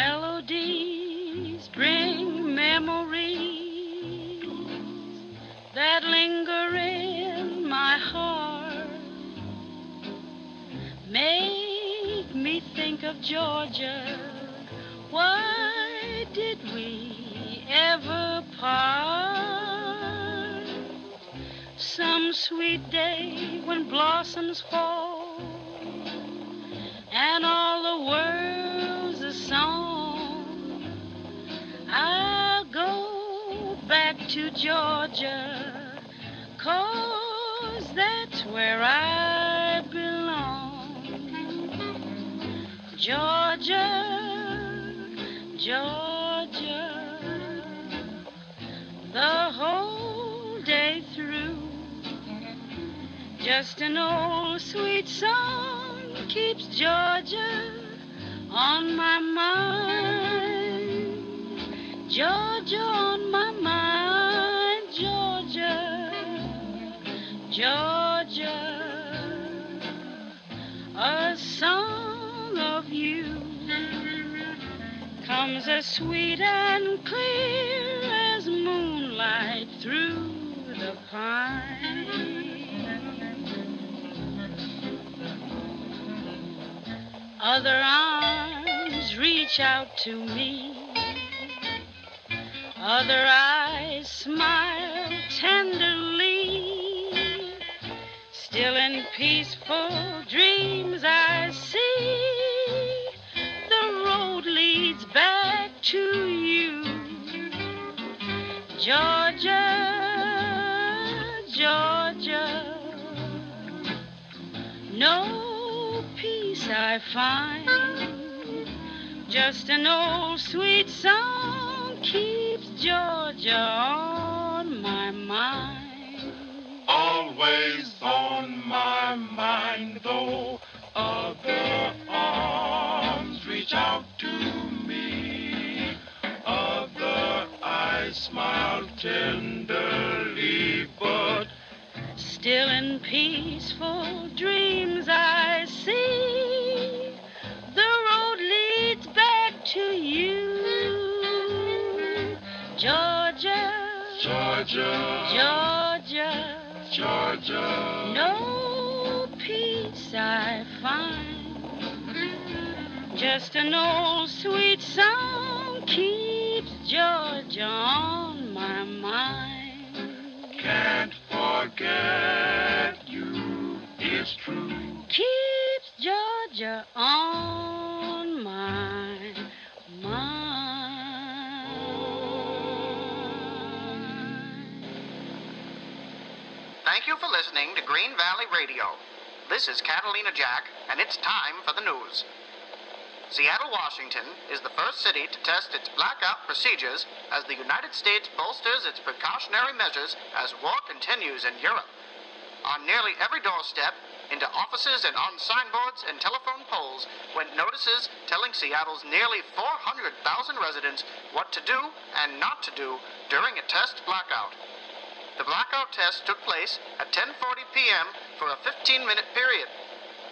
Melodies bring memories that linger in my heart. Make me think of Georgia. Why did we ever part? Some sweet day when blossoms fall to Georgia, cause that's where I belong. Georgia, Georgia, the whole day through. Just an old sweet song keeps Georgia on my mind. Georgia on my mind, Georgia, Georgia, a song of you comes as sweet and clear as moonlight through the pine. Other arms reach out to me. Other eyes smile tenderly. Still in peaceful dreams I see the road leads back to you. Georgia, Georgia. No peace I find. Just an old sweet song keeps Georgia on my mind. Always on my mind, though other arms reach out to me. Other eyes smile tenderly, but Still in peaceful dreams I see the road leads back to you. Georgia, Georgia, Georgia, Georgia. no peace I find. Just an old sweet song keeps Georgia on my mind. Can't forget you, it's true. keeps Georgia on my Thank you for listening to Green Valley Radio. This is Catalina Jack, and it's time for the news. Seattle, Washington is the first city to test its blackout procedures as the United States bolsters its precautionary measures as war continues in Europe. On nearly every doorstep, into offices and on signboards and telephone poles went notices telling Seattle's nearly 400,000 residents what to do and not to do during a test blackout. The blackout test took place at 10:40 p.m. for a 15-minute period.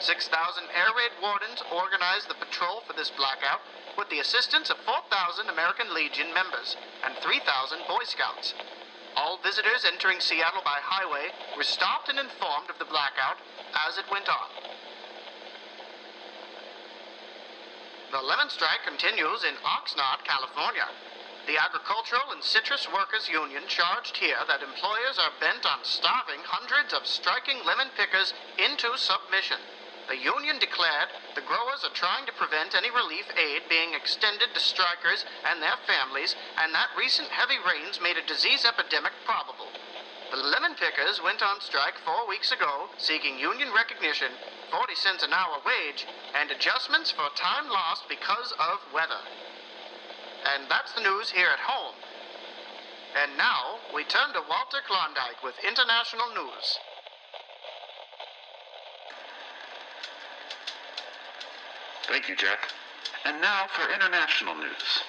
6,000 air raid wardens organized the patrol for this blackout with the assistance of 4,000 American Legion members and 3,000 Boy Scouts. All visitors entering Seattle by highway were stopped and informed of the blackout as it went on. The lemon strike continues in Oxnard, California. The Agricultural and Citrus Workers Union charged here that employers are bent on starving hundreds of striking lemon pickers into submission. The union declared the growers are trying to prevent any relief aid being extended to strikers and their families, and that recent heavy rains made a disease epidemic probable. The lemon pickers went on strike four weeks ago, seeking union recognition, 40 cents an hour wage, and adjustments for time lost because of weather. And that's the news here at home. And now we turn to Walter Klondike with international news. Thank you, Jack. And now for international news.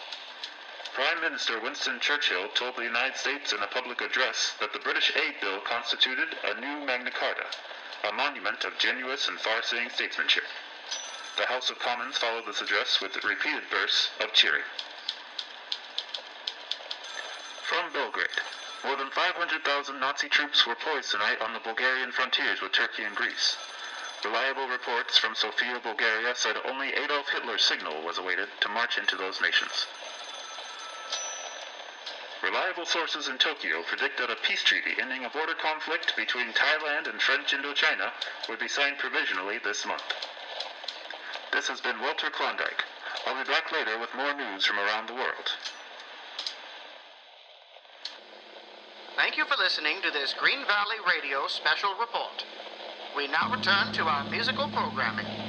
Prime Minister Winston Churchill told the United States in a public address that the British Aid Bill constituted a new Magna Carta, a monument of genuine and far-seeing statesmanship. the House of Commons followed this address with repeated bursts of cheering. Belgrade. More than 500,000 Nazi troops were poised tonight on the Bulgarian frontiers with Turkey and Greece. Reliable reports from Sofia, Bulgaria said only Adolf Hitler's signal was awaited to march into those nations. Reliable sources in Tokyo predict that a peace treaty ending a border conflict between Thailand and French Indochina would be signed provisionally this month. This has been Walter Klondike. I'll be back later with more news from around the world. Thank you for listening to this Green Valley Radio special report. We now return to our musical programming.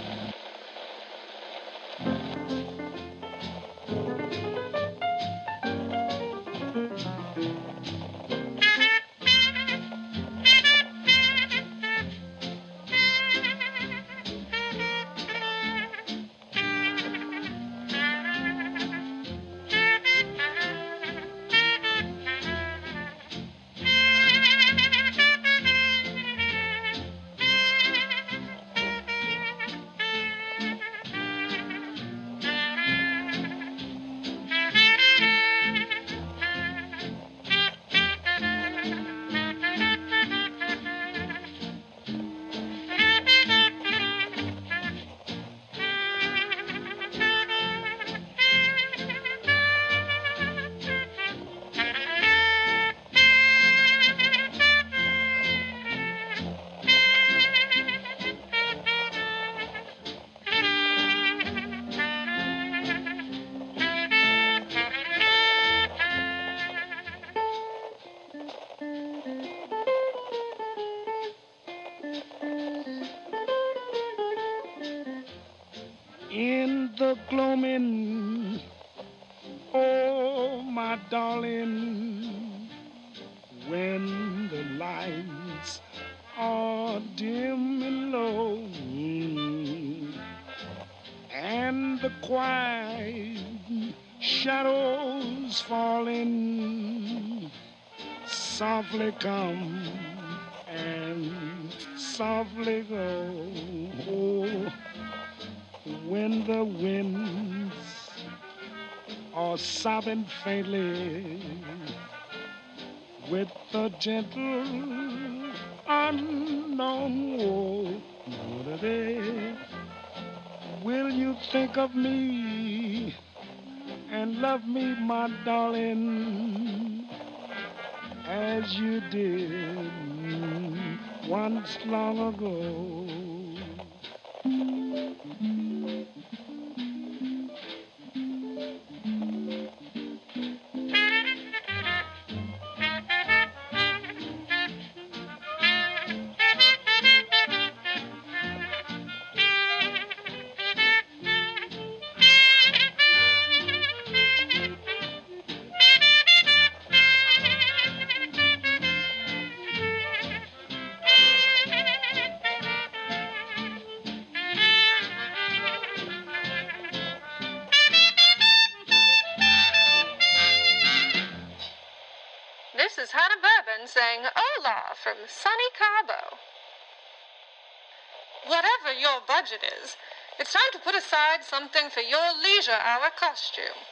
Softly come and softly go. Oh, when the winds are sobbing faintly with a gentle unknown woe. Will you think of me and love me, my darling, as you did once long ago? Is, it's time to put aside something for your leisure hour costume.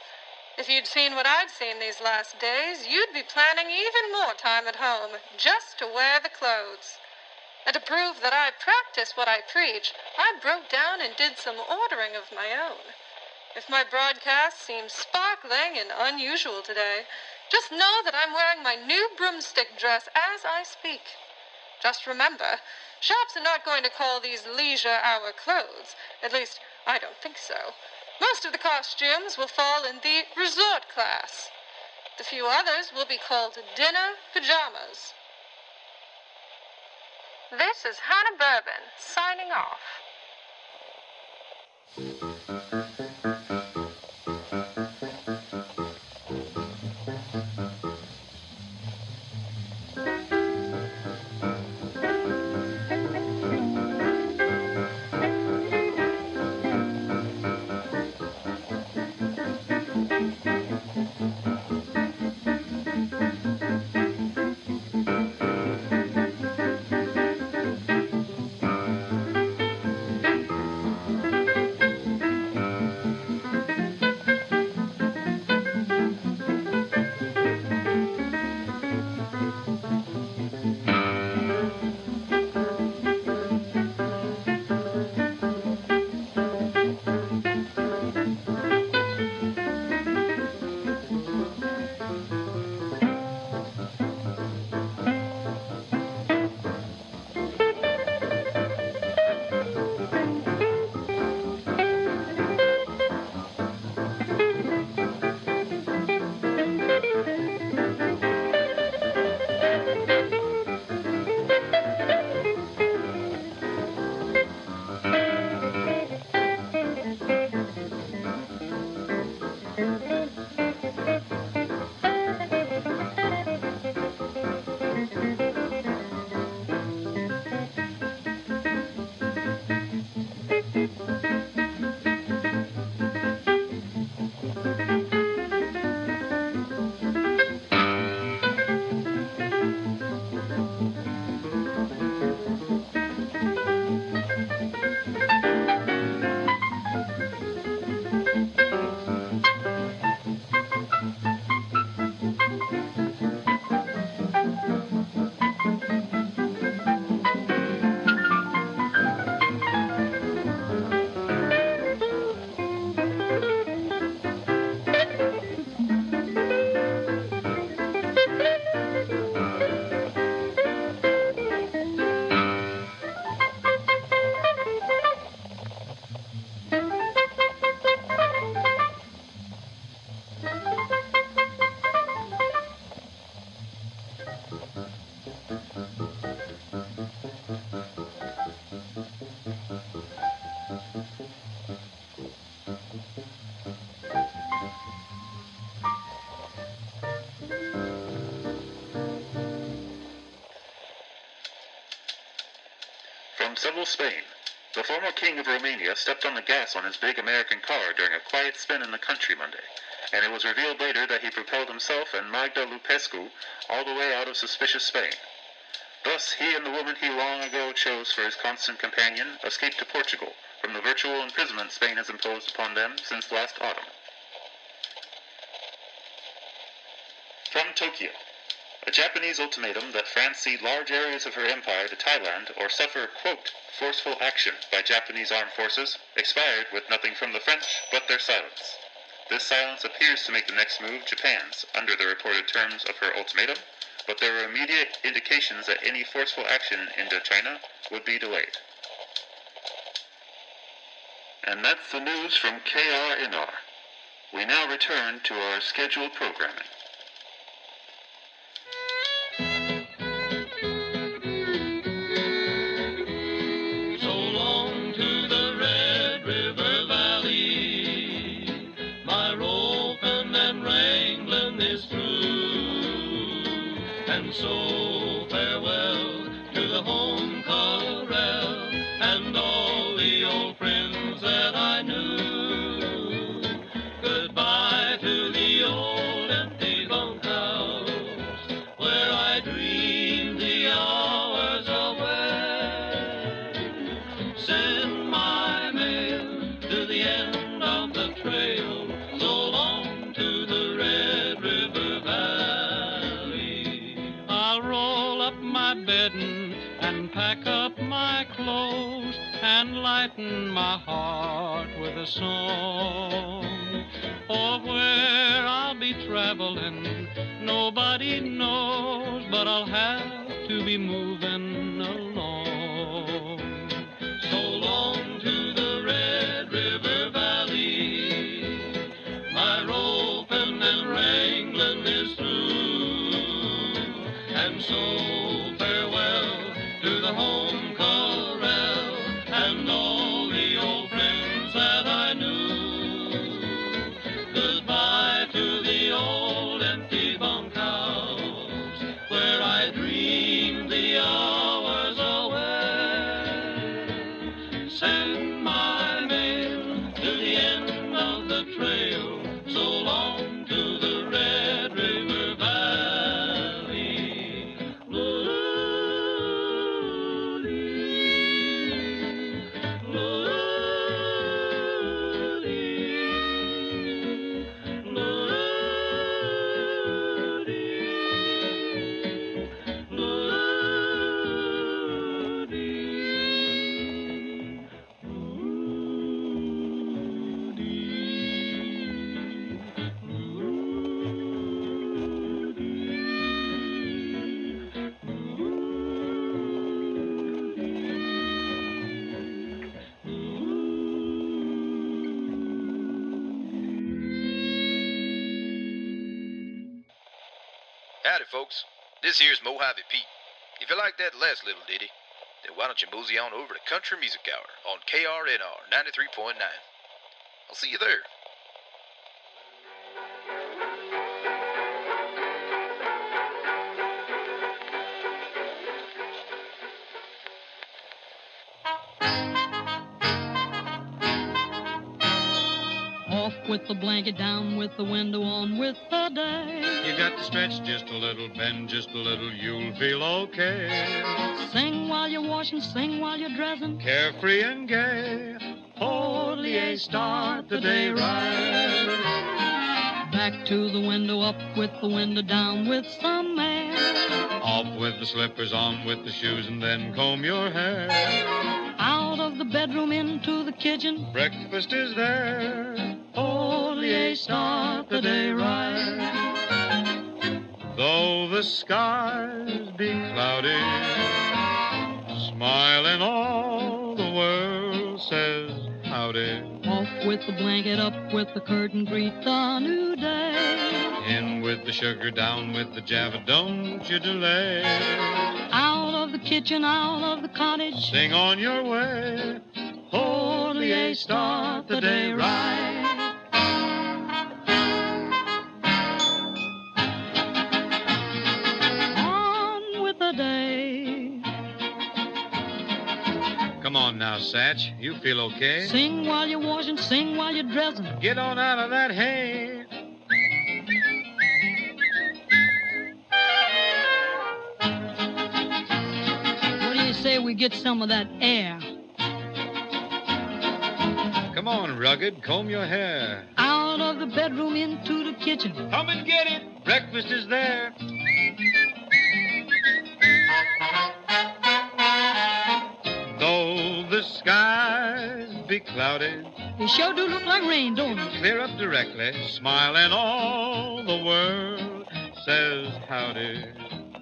If you'd seen what I'd seen these last days, you'd be planning even more time at home just to wear the clothes. And to prove that I practice what I preach, I broke down and did some ordering of my own. If my broadcast seems sparkling and unusual today, just know that I'm wearing my new broomstick dress as I speak. Just remember, shops are not going to call these leisure hour clothes. At least, I don't think so. Most of the costumes will fall in the resort class. The few others will be called dinner pajamas. This is Hannah Bourbon signing off. Spain. The former king of Romania stepped on the gas on his big American car during a quiet spin in the country Monday, and it was revealed later that he propelled himself and Magda Lupescu all the way out of suspicious Spain. Thus, he and the woman he long ago chose for his constant companion escaped to Portugal from the virtual imprisonment Spain has imposed upon them since last autumn. From Tokyo. A Japanese ultimatum that France cede large areas of her empire to Thailand or suffer, quote, forceful action by Japanese armed forces expired with nothing from the French but their silence. This silence appears to make the next move Japan's under the reported terms of her ultimatum, but there were immediate indications that any forceful action into China would be delayed. And that's the news from KRNR. We now return to our scheduled programming. So knows, folks. This here's Mojave Pete. If you like that last little ditty, then why don't you mosey on over to Country Music Hour on KRNR 93.9. I'll see you there. The blanket, down with the window, on with the day. You got to stretch just a little, bend just a little, you'll feel okay. Sing while you're washing, sing while you're dressing. Carefree and gay, holy A, start the day right. Back to the window, up with the window, down with some air. Off with the slippers, on with the shoes, and then comb your hair. Out of the bedroom, into the kitchen. Breakfast is there. Start the day right. Though the skies be cloudy, smiling all the world says howdy. Off with the blanket, up with the curtain, greet the new day. In with the sugar, down with the java, don't you delay. Out of the kitchen, out of the cottage. Sing on your way. Holy start the day right. Come on now, Satch. You feel okay? Sing while you're washing, sing while you're dressing. Get on out of that hay. What do you say we get some of that air? Come on, Rugged. Comb your hair. Out of the bedroom into the kitchen. Come and get it. Breakfast is there. The skies be clouded, It sure do look like rain, don't it? clear up directly, smile and all the world says howdy.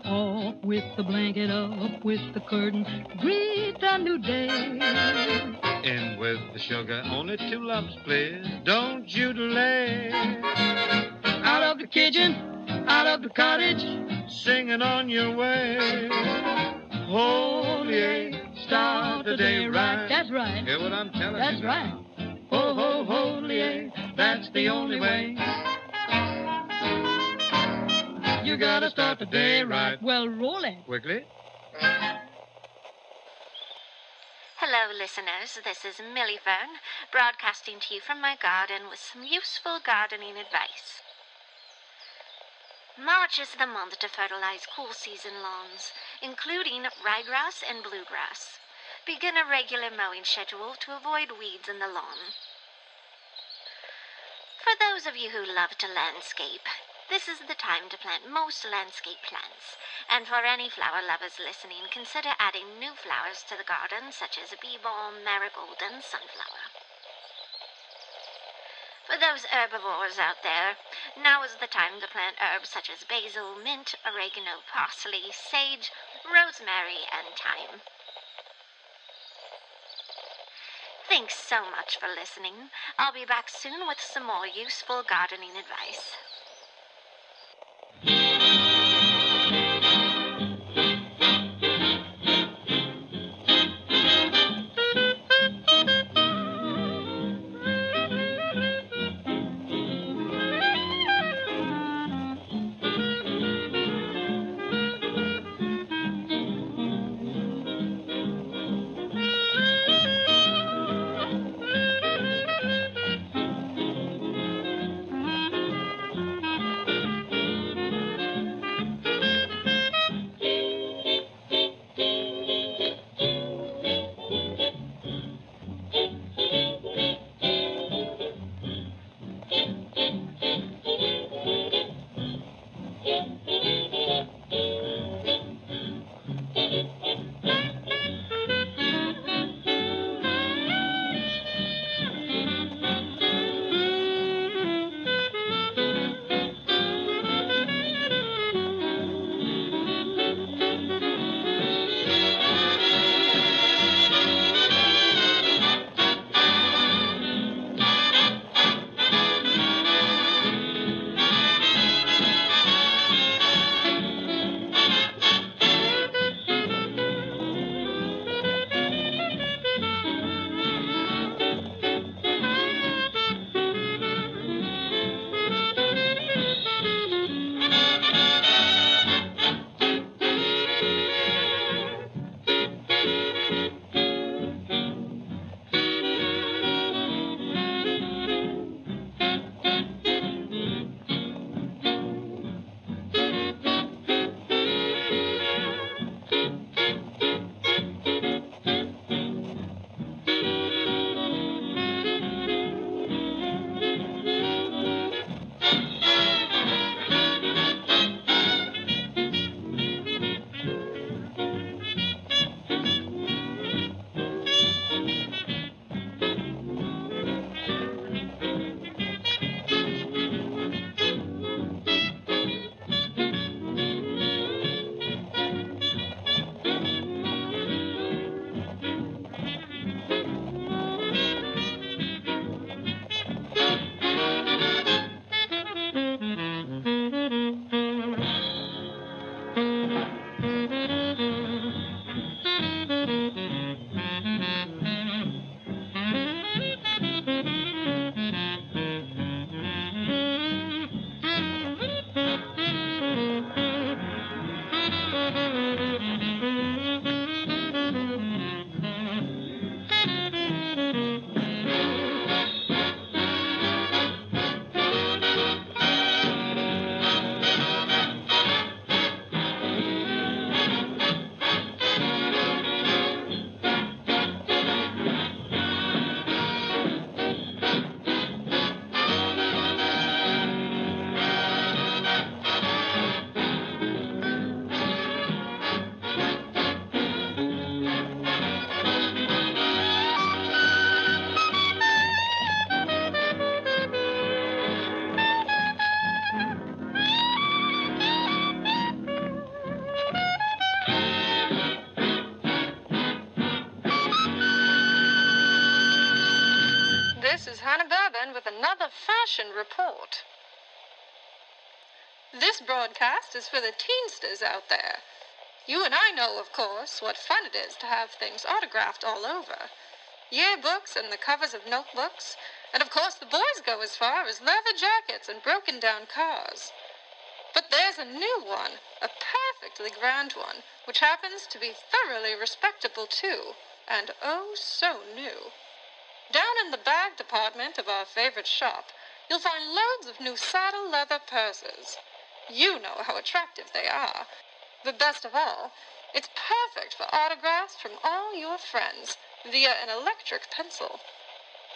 Off with the blanket, up with the curtain. Greet a new day. In with the sugar, only two lumps, please. Don't you delay. Out of the kitchen, out of the cottage. Singing on your way. Holy, the day right. That's right. Hear what I'm telling That's you? right. Ho, oh, ho, oh, oh, holy, that's the only way. You gotta start the day right. Well, roll it. Quickly. Hello, listeners. This is Millie Fern, broadcasting to you from my garden with some useful gardening advice. March is the month to fertilize cool season lawns, including ryegrass and bluegrass. Begin a regular mowing schedule to avoid weeds in the lawn. For those of you who love to landscape, this is the time to plant most landscape plants. And for any flower lovers listening, consider adding new flowers to the garden, such as bee balm, marigold, and sunflower. For those herbivores out there, now is the time to plant herbs such as basil, mint, oregano, parsley, sage, rosemary, and thyme. Thanks so much for listening. I'll be back soon with some more useful gardening advice. Broadcast is for the teensters out there. You and I know, of course, what fun it is to have things autographed all over. Yearbooks and the covers of notebooks, and of course the boys go as far as leather jackets and broken down cars. But there's a new one, a perfectly grand one, which happens to be thoroughly respectable too, and oh so new. Down in the bag department of our favorite shop, you'll find loads of new saddle leather purses. You know how attractive they are. But best of all, it's perfect for autographs from all your friends via an electric pencil.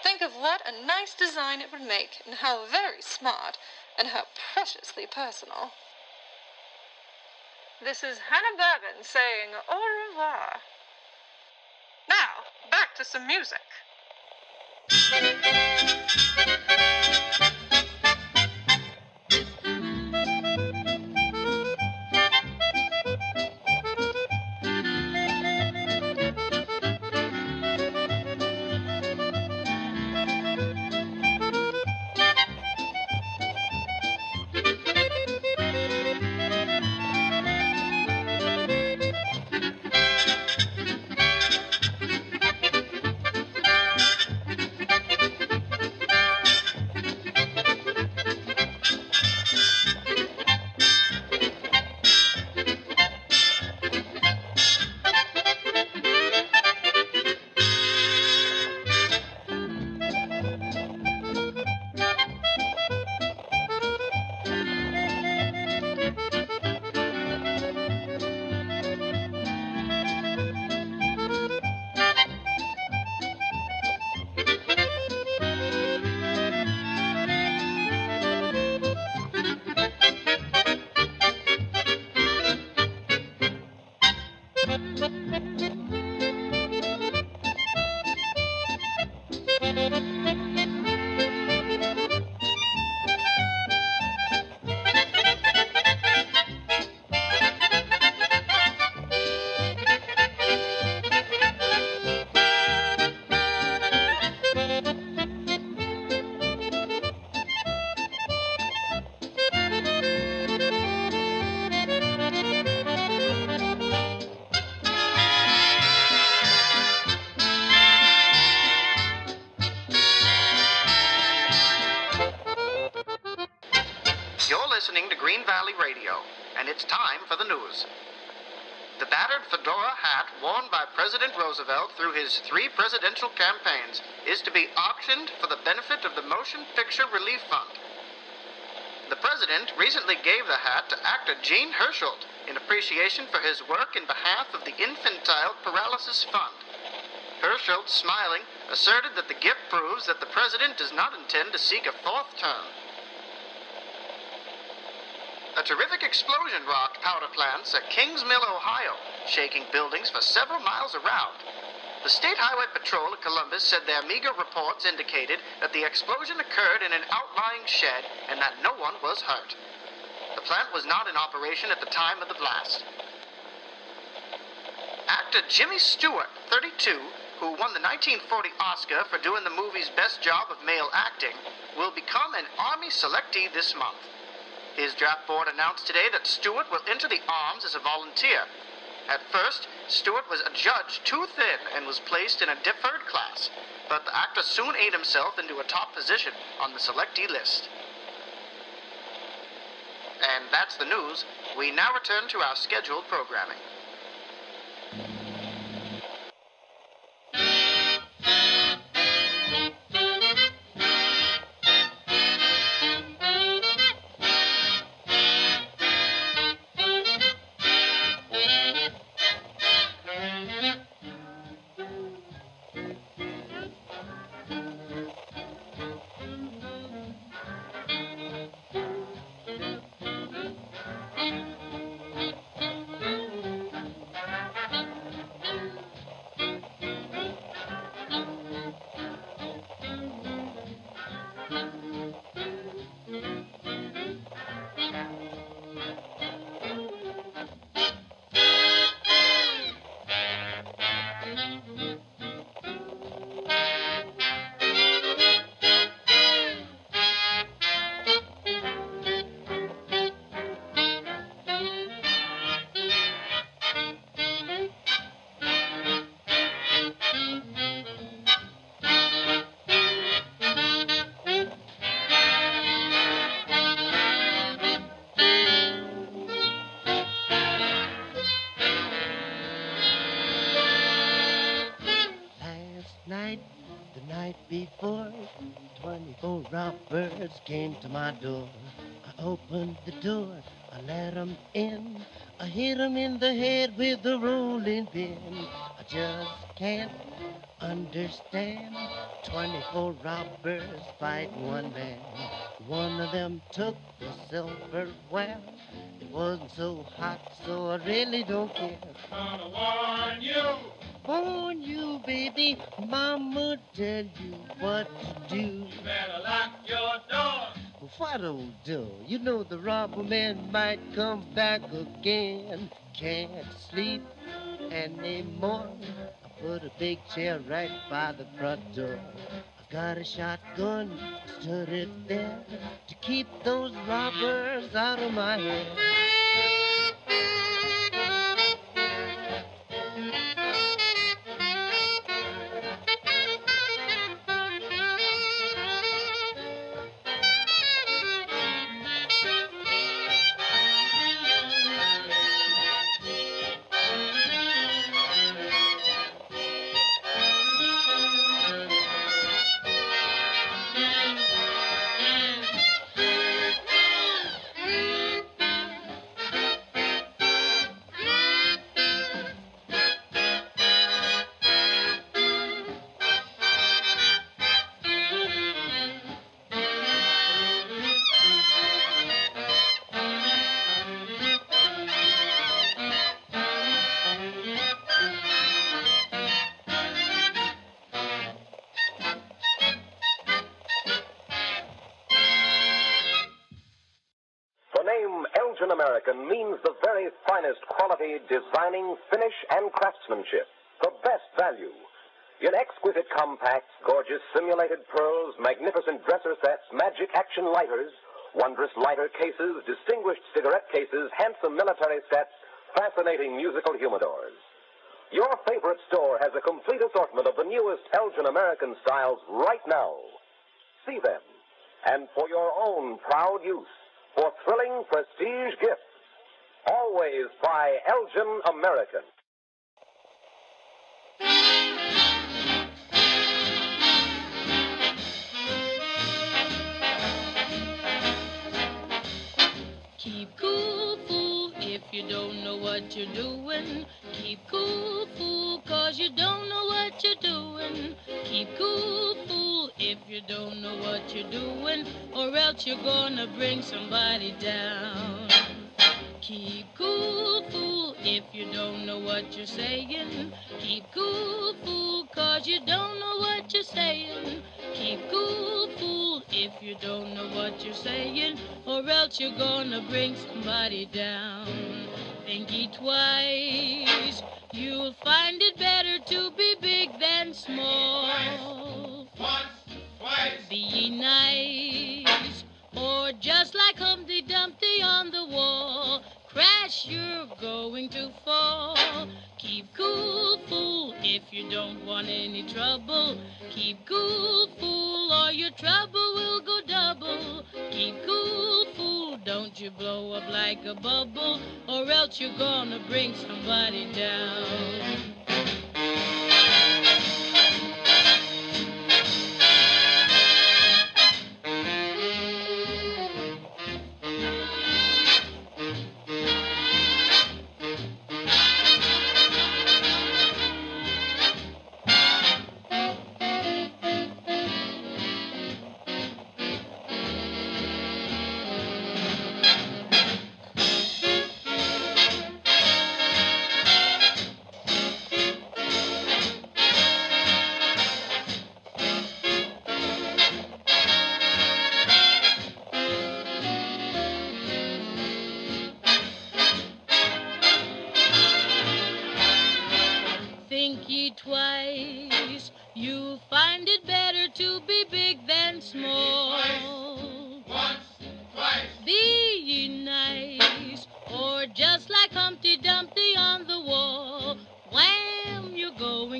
Think of what a nice design it would make, and how very smart, and how preciously personal. This is Hannah Bourbon saying au revoir. Now, back to some music. Three presidential campaigns is to be auctioned for the benefit of the Motion Picture Relief Fund. The president recently gave the hat to actor Jean Hersholt in appreciation for his work in behalf of the Infantile Paralysis Fund. Hersholt, smiling, asserted that the gift proves that the president does not intend to seek a fourth term. A terrific explosion rocked power plants at Kings Mill, Ohio, shaking buildings for several miles around. The State Highway Patrol at Columbus said their meager reports indicated that the explosion occurred in an outlying shed and that no one was hurt. The plant was not in operation at the time of the blast. Actor Jimmy Stewart, 32, who won the 1940 Oscar for doing the movie's best job of male acting, will become an Army selectee this month. His draft board announced today that Stewart will enter the arms as a volunteer. At first, Stewart was adjudged too thin and was placed in a deferred class, but the actor soon ate himself into a top position on the selectee list. And that's the news. We now return to our scheduled programming. Robbers came to my door. I opened the door, I let 'em in. I hit 'em in the head with a rolling pin. I just can't understand. 24 robbers fighting one man. One of them took the silverware. It wasn't so hot, so I really don't care. Gonna warn you. Warn you, baby. Mama tell you what to do. You better lock your door. What old do? You know the robber man might come back again. Can't sleep anymore. I put a big chair right by the front door. I got a shotgun, stood it there to keep those robbers out of my hair. Designing, finish, and craftsmanship. The best value. In exquisite compacts, gorgeous simulated pearls, magnificent dresser sets, magic action lighters, wondrous lighter cases, distinguished cigarette cases, handsome military sets, fascinating musical humidors. Your favorite store has a complete assortment of the newest Elgin American styles right now. See them. And for your own proud use, for thrilling prestige gifts, always by Elgin American. Keep cool, fool, if you don't know what you're doing. Keep cool, fool, cause you don't know what you're doing. Keep cool, fool, if you don't know what you're doing, or else you're gonna bring somebody down. Keep cool, fool, if you don't know what you're saying. Keep cool, fool, cause you don't know what you're saying. Keep cool, fool, if you don't know what you're saying, or else you're gonna bring somebody down. Think ye twice, you'll find it better to be big than small. Once, twice. Be nice, or just like Humpty Dumpty on the wall. Crash, you're going to fall. Keep cool, fool, if you don't want any trouble. Keep cool, fool, or your trouble will go double. Keep cool, fool, don't you blow up like a bubble, or else you're gonna bring somebody down.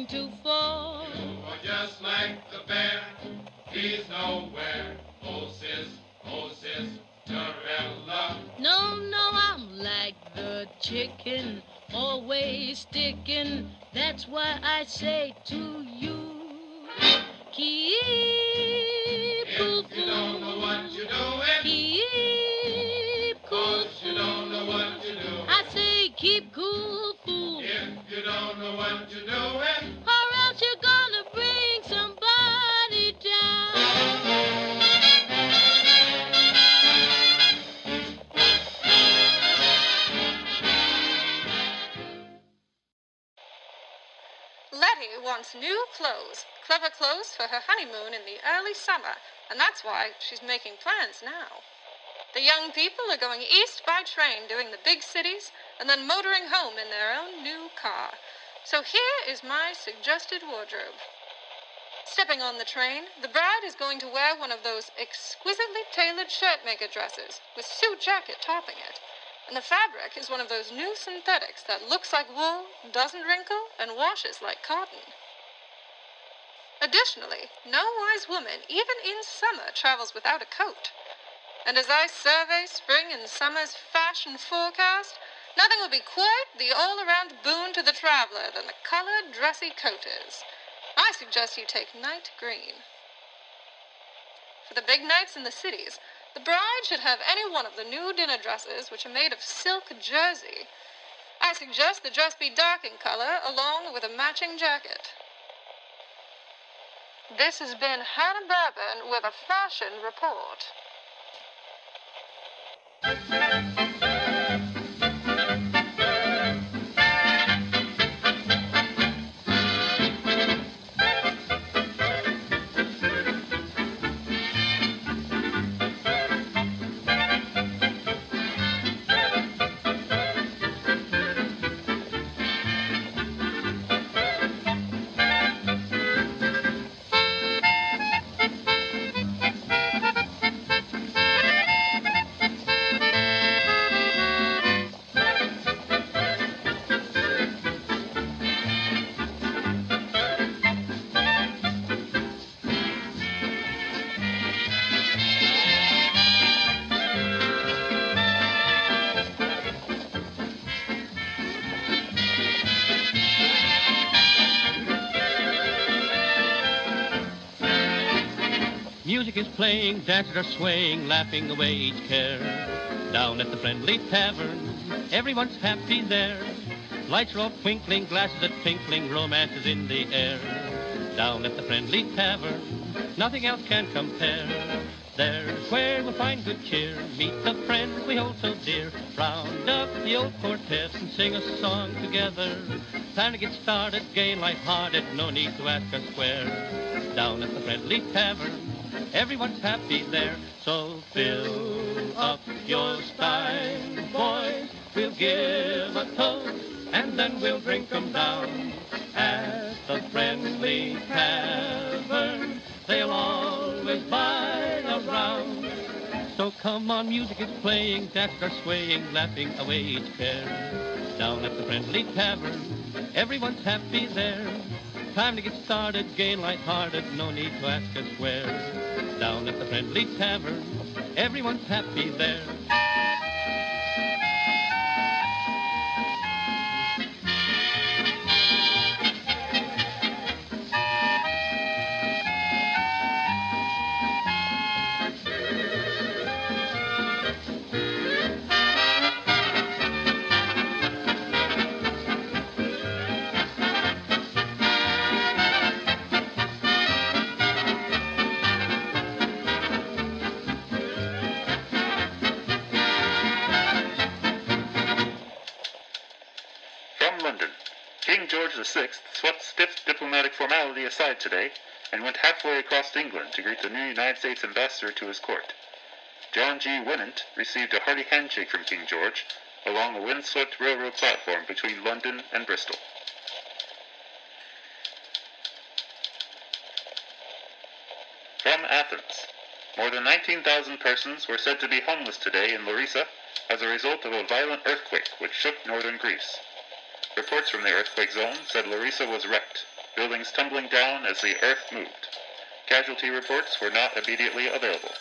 Going to fall. Or just like the bear, he's nowhere. Oh, sis, oh, sis, Torella. No, no, I'm like the chicken, always sticking. That's why I say to you, keep cool, fool. don't know what you're doing. Keep cool. Cause you don't know what you're doing. I say keep cool, wants new clothes, clever clothes for her honeymoon in the early summer, and that's why she's making plans now. The young people are going east by train, doing the big cities, and then motoring home in their own new car. So here is my suggested wardrobe. Stepping on the train, the bride is going to wear one of those exquisitely tailored shirt maker dresses with suit jacket topping it. And the fabric is one of those new synthetics that looks like wool, doesn't wrinkle, and washes like cotton. Additionally, no wise woman, even in summer, travels without a coat. And as I survey spring and summer's fashion forecast, nothing will be quite the all around boon to the traveler than the colored, dressy coat is. I suggest you take night green. For the big nights in the cities, the bride should have any one of the new dinner dresses which are made of silk jersey. I suggest the dress be dark in color along with a matching jacket. This has been Hannah Bourbon with a fashion report. Playing, dancers are swaying, laughing away each care. Down at the friendly tavern, everyone's happy there. Lights are all twinkling, glasses are tinkling, romance is in the air. Down at the friendly tavern, nothing else can compare. There's where we'll find good cheer, meet the friends we hold so dear. Round up the old quartet and sing a song together. Time to get started, gay, light-hearted, no need to ask us where. Down at the friendly tavern, everyone's happy there. So fill up your stein, boys. We'll give a toast, and then we'll drink 'em down. At the friendly tavern, they'll always buy a round. So come on, music is playing, dancers are swaying, laughing away each care. Down at the friendly tavern, everyone's happy there. Time to get started, gay, light-hearted, no need to ask us where. Down at the friendly tavern, everyone's happy there. VI swept stiff diplomatic formality aside today and went halfway across England to greet the new United States ambassador to his court. John G. Winant received a hearty handshake from King George along a windswept railroad platform between London and Bristol. From Athens, more than 19,000 persons were said to be homeless today in Larissa as a result of a violent earthquake which shook northern Greece. Reports from the earthquake zone said Larissa was wrecked, buildings tumbling down as the earth moved. Casualty reports were not immediately available.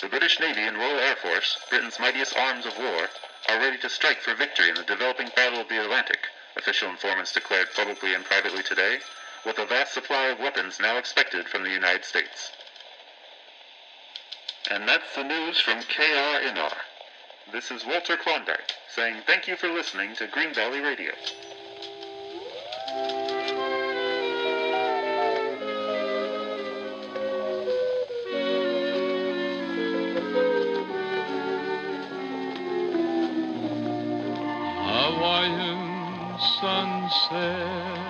The British Navy and Royal Air Force, Britain's mightiest arms of war, are ready to strike for victory in the developing Battle of the Atlantic, official informants declared publicly and privately today, with a vast supply of weapons now expected from the United States. And that's the news from KRNR. This is Walter Klondike saying thank you for listening to Green Valley Radio. Hawaiian sunset.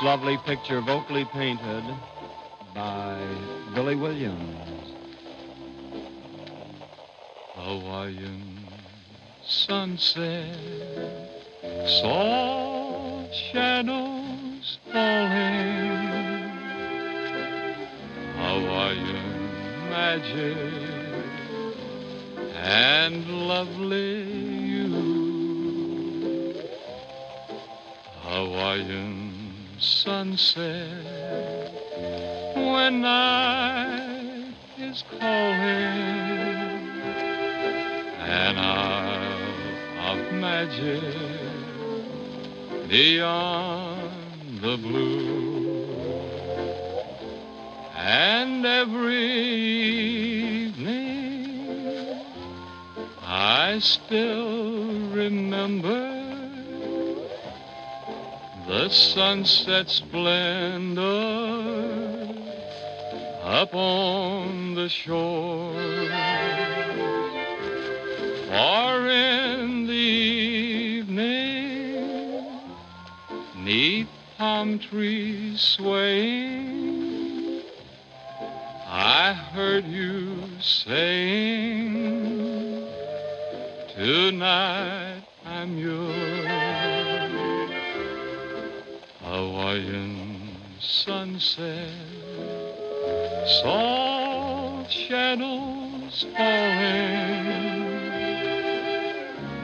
This lovely picture vocally painted by Billy Williams. Hawaiian sunset, soft shadows falling, Hawaiian magic, and lovely you, Hawaiian sunset, when night is calling an isle of magic beyond the blue. And every evening I still remember the sunset splendor up on the shore. For in the evening, neath palm trees swaying, I heard you saying, Tonight sunset, soft shadows falling,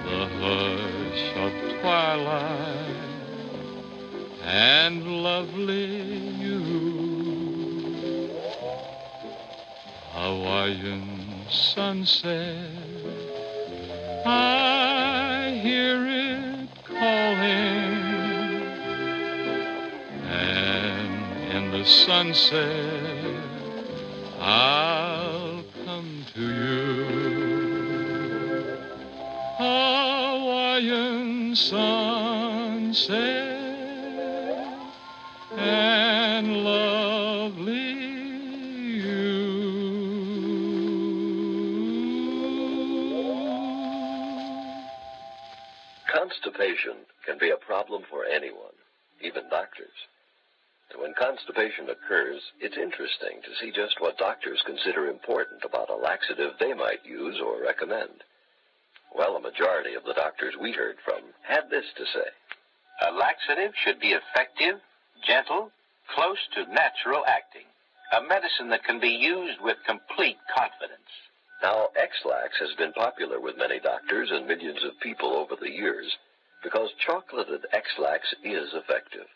the hush of twilight, and lovely you. Hawaiian sunset, I sunset, I'll come to you. Hawaiian sunset and lovely Constipation can be a problem for anyone, even doctors. Constipation occurs, it's interesting to see just what doctors consider important about a laxative they might use or recommend. Well, a majority of the doctors we heard from had this to say. A laxative should be effective, gentle, close to natural acting. A medicine that can be used with complete confidence. Now, Ex-Lax has been popular with many doctors and millions of people over the years because chocolated Ex-Lax is effective.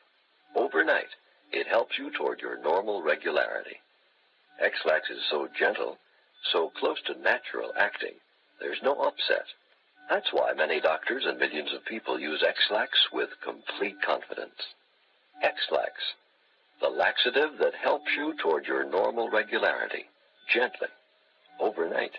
Overnight, it helps you toward your normal regularity. Ex-Lax is so gentle, so close to natural acting, there's no upset. That's why many doctors and millions of people use Ex-Lax with complete confidence. Ex-Lax, the laxative that helps you toward your normal regularity, gently, overnight.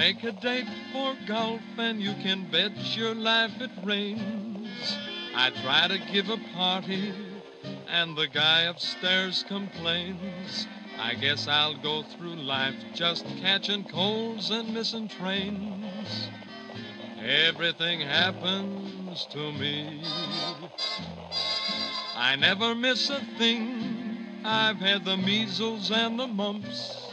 Make a date for golf, and you can bet your life it rains. I try to give a party, and the guy upstairs complains. I guess I'll go through life just catching colds and missing trains. Everything happens to me. I never miss a thing. I've had the measles and the mumps.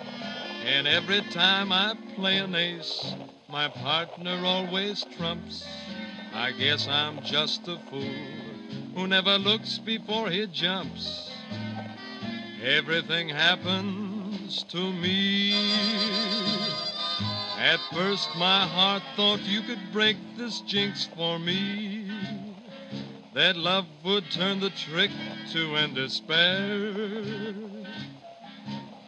And every time I play an ace, my partner always trumps. I guess I'm just a fool who never looks before he jumps. Everything happens to me. At first, my heart thought you could break this jinx for me. That love would turn the trick to end despair.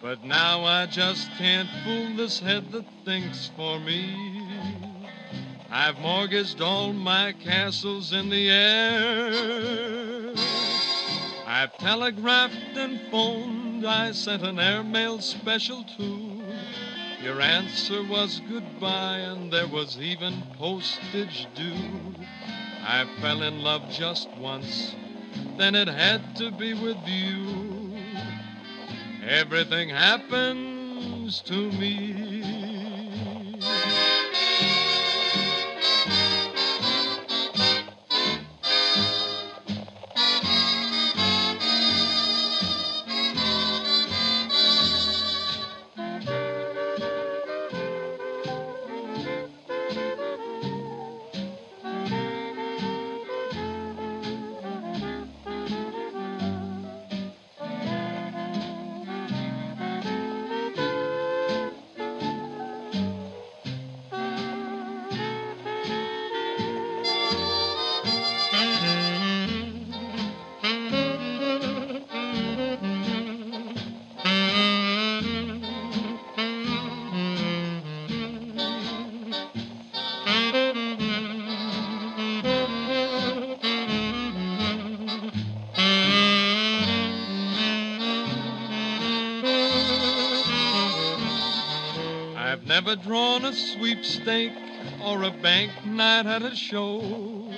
But now I just can't fool this head that thinks for me. I've mortgaged all my castles in the air. I've telegraphed and phoned, I sent an airmail special too. Your answer was goodbye, and there was even postage due. I fell in love just once, then it had to be with you. Everything happens to me. Never drawn a sweepstake or a bank night at a show.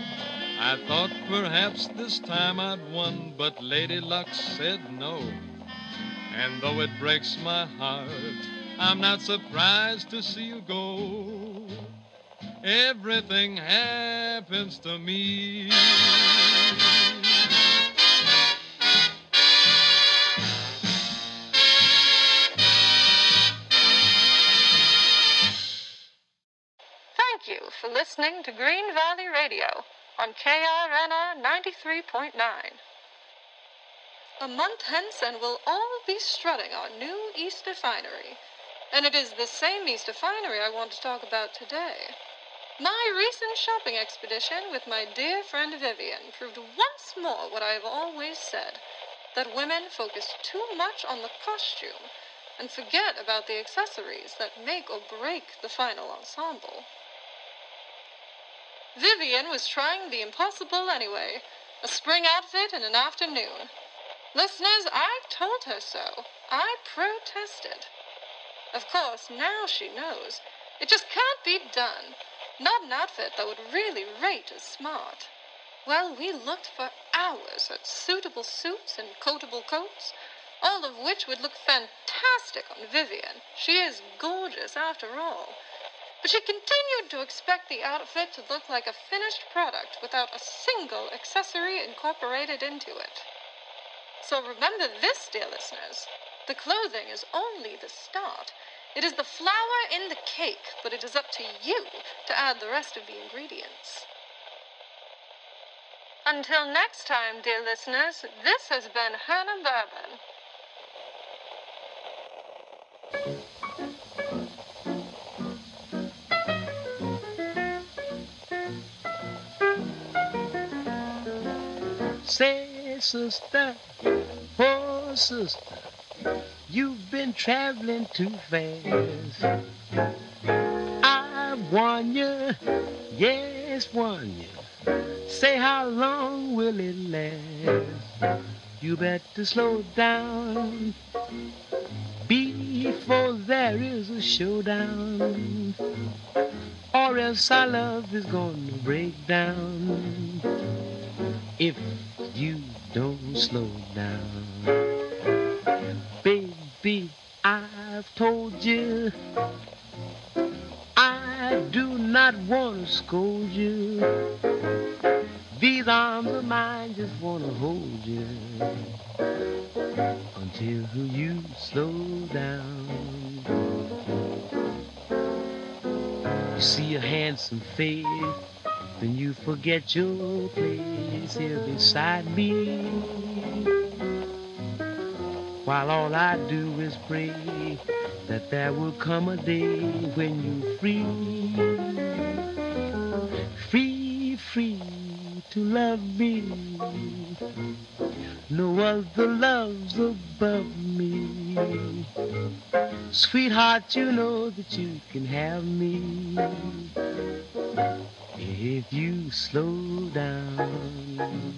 I thought perhaps this time I'd won, but Lady Luck said no. And though it breaks my heart, I'm not surprised to see you go. Everything happens to me. Listening to Green Valley Radio on KRNR 93.9. A month hence, and we'll all be strutting our new Easter finery. And it is the same Easter finery I want to talk about today. My recent shopping expedition with my dear friend Vivian proved once more what I have always said that women focus too much on the costume and forget about the accessories that make or break the final ensemble. Vivian was trying the impossible anyway a spring outfit in an afternoon. Listeners, I told her so. I protested. Of course, now she knows. It just can't be done. Not an outfit that would really rate as smart. Well, we looked for hours at suitable suits and coatable coats, all of which would look fantastic on Vivian. She is gorgeous after all. But she continued to expect the outfit to look like a finished product without a single accessory incorporated into it. So remember this, dear listeners. The clothing is only the start. It is the flour in the cake, but it is up to you to add the rest of the ingredients. Until next time, dear listeners, this has been Hannah Bourbon. Say, sister, oh, sister, you've been traveling too fast. I warn you, yes, warn you. Say, how long will it last? You better slow down before there is a showdown, or else our love is gonna break down if you don't slow down. Baby, I've told you. I do not want to scold you. These arms of mine just want to hold you until you slow down. You see a handsome face, then you forget your place here beside me. While all I do is pray that there will come a day when you're free, free, free to love me. No other love's above me. Sweetheart, you know that you can have me if you slow down.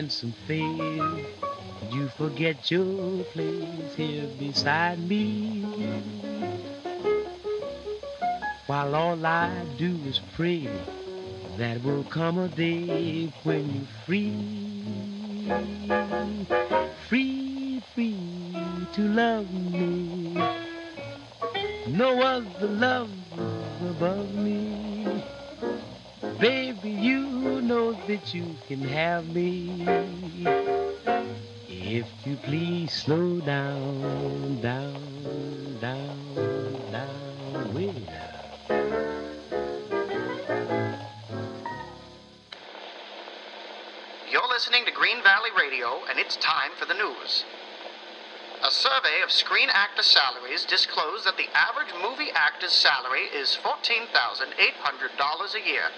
Handsome face, you forget your place here beside me. While all I do is pray that will come a day when you're free, free, free to love me. No other love above me. That you can have me. If you please slow down, down, down, down. You're listening to Green Valley Radio, and it's time for the news. A survey of screen actor salaries disclosed that the average movie actor's salary is $14,800 a year.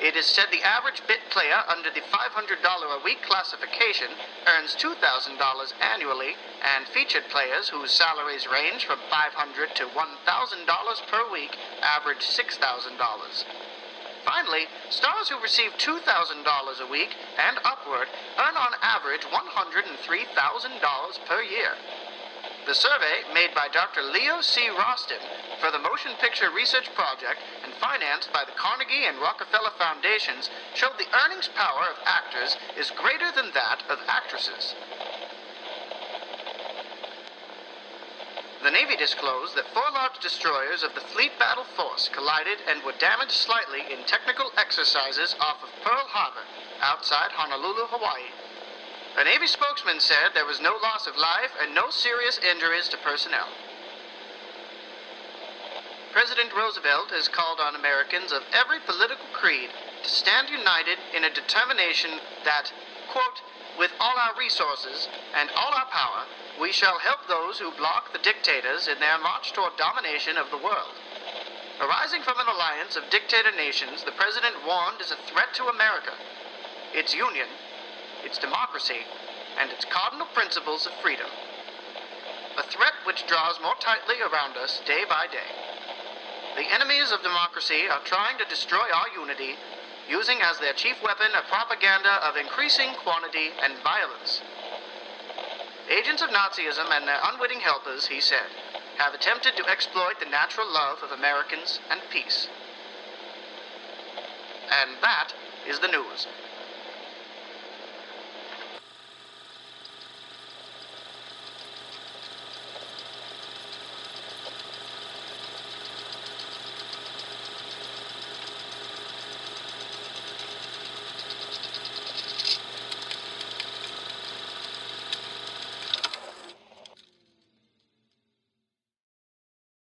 It is said the average bit player under the $500 a week classification earns $2,000 annually, and featured players whose salaries range from $500 to $1,000 per week average $6,000. Finally, stars who receive $2,000 a week and upward earn on average $103,000 per year. The survey, made by Dr. Leo C. Rosten for the Motion Picture Research Project and financed by the Carnegie and Rockefeller Foundations, showed the earnings power of actors is greater than that of actresses. The Navy disclosed that four large destroyers of the Fleet Battle Force collided and were damaged slightly in technical exercises off of Pearl Harbor, outside Honolulu, Hawaii. A Navy spokesman said there was no loss of life and no serious injuries to personnel. President Roosevelt has called on Americans of every political creed to stand united in a determination that, quote, with all our resources and all our power, we shall help those who block the dictators in their march toward domination of the world. Arising from an alliance of dictator nations, the president warned is a threat to America, its union, its democracy, and its cardinal principles of freedom. A threat which draws more tightly around us day by day. The enemies of democracy are trying to destroy our unity, using as their chief weapon a propaganda of increasing quantity and violence. Agents of Nazism and their unwitting helpers, he said, have attempted to exploit the natural love of Americans and peace. And that is the news.